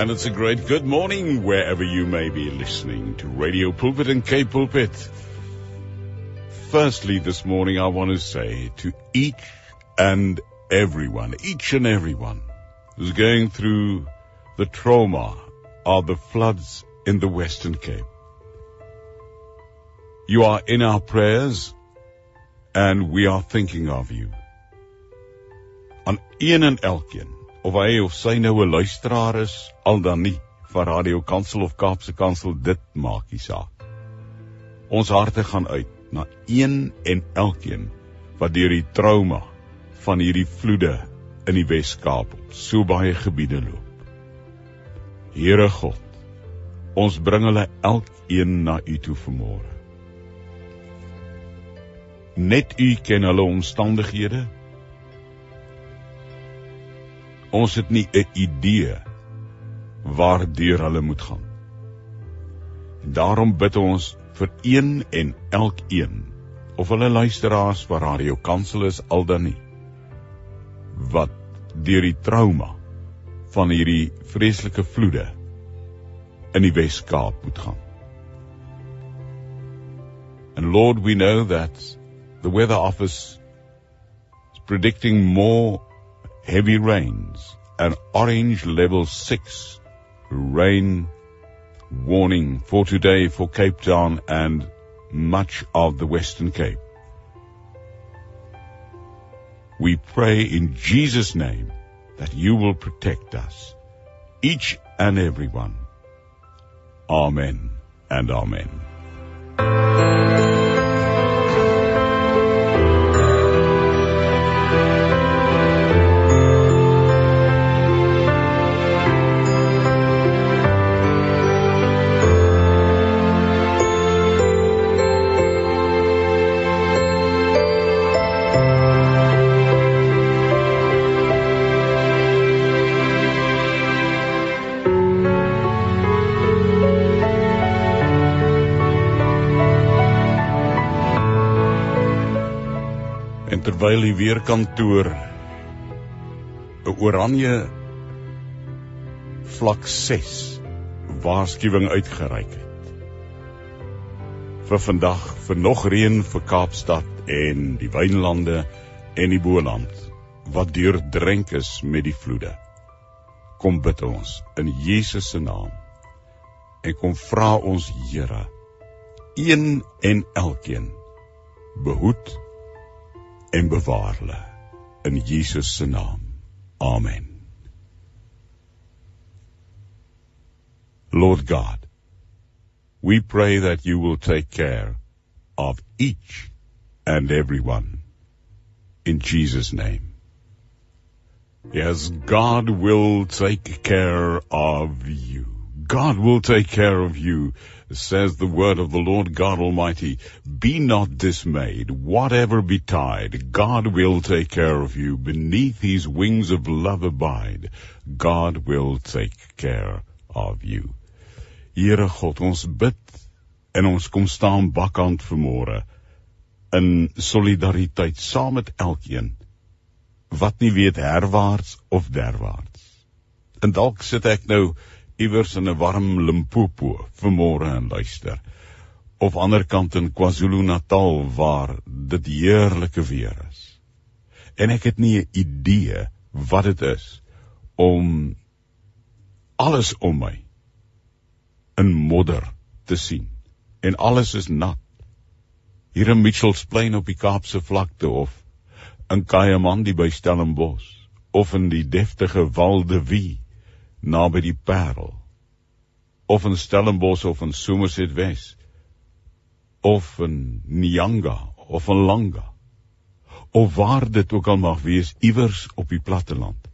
And it's a great good morning wherever you may be listening to Radio Pulpit and K Pulpit. Firstly, this morning I want to say to each and everyone, each and everyone who's going through the trauma of the floods in the Western Cape. You are in our prayers and we are thinking of you. Aan een en elkeen of hy of sy nou 'n luisteraar is al dan nie van Radio Kansel of Kaapse Kansel dit maak nie saak. Ons harte gaan uit na een en elkeen wat deur die trauma van hierdie vloede in die Wes-Kaap so baie gebiede loop. Here God, ons bring hulle elkeen na U toe vanmôre. Net U ken hulle omstandighede Ons het nie 'n idee waardeur hulle moet gaan. En daarom bid ons vir een en elkeen of hulle luisteraars vir Radio Kansel is al dan nie wat deur die trauma van hierdie vreeslike vloede in die Wes-Kaap moet gaan. And Lord, we know that the weather office is predicting more heavy rains, an orange level 6 rain warning for today for Cape Town and much of the Western Cape. We pray in Jesus' name that you will protect us, each and every one. Amen and amen. Terwyl die weerkantoor 'n oranje vlak 6 waarskuwing uitgereik het. Vir vandag vir nog reën vir Kaapstad en die wynlande en die Boland wat deurdrenk is met die vloede. Kom bid ons in Jesus se naam. En kom vra ons Here een en elkeen behoed en bewaar hulle in Jesus se naam. Amen. Lord God, we pray that you will take care of each and every one in Jesus name. Yes, God will take care of you. God will take care of you, says the word of the Lord God Almighty. Be not dismayed, whatever betide, God will take care of you. Beneath his wings of love abide. God will take care of you. Here God, ons bid en ons kom staan bakkant vanmôre in solidariteit saam met elkeen wat nie weet herwaarts of derwaarts. En dalk sit ek nou iewers in 'n warm Limpopo vanmôre en luister. Of ander kant in KwaZulu-Natal waar dit heerlike weer is. En ek het nie 'n idee wat dit is om alles om my in modder te sien en alles is nat. Hier in Mitchells Plain op die Kaapse vlakte of in Kayamandi by Stellenbosch of in die deftige Walde Wie naby die Parel of in Stellenbosch of in Somerset Wes of in Nyanga of in Langa of waar dit ook al mag wees iewers op die platteland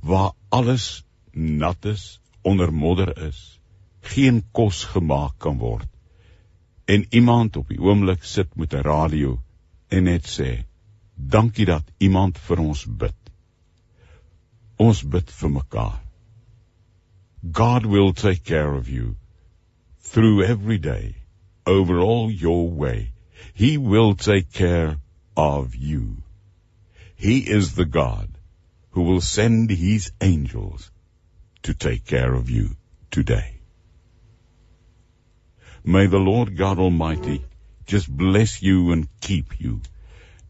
waar alles nat is onder modder is geen kos gemaak kan word en iemand op die oomblik sit met 'n radio en net sê dankie dat iemand vir ons bid. Ons bid vir mekaar God will take care of you through every day, over all your way. He will take care of you. He is the God who will send his angels to take care of you today. May the Lord God Almighty just bless you and keep you.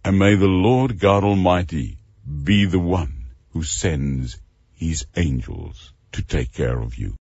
And may the Lord God Almighty be the one who sends his angels to take care of you.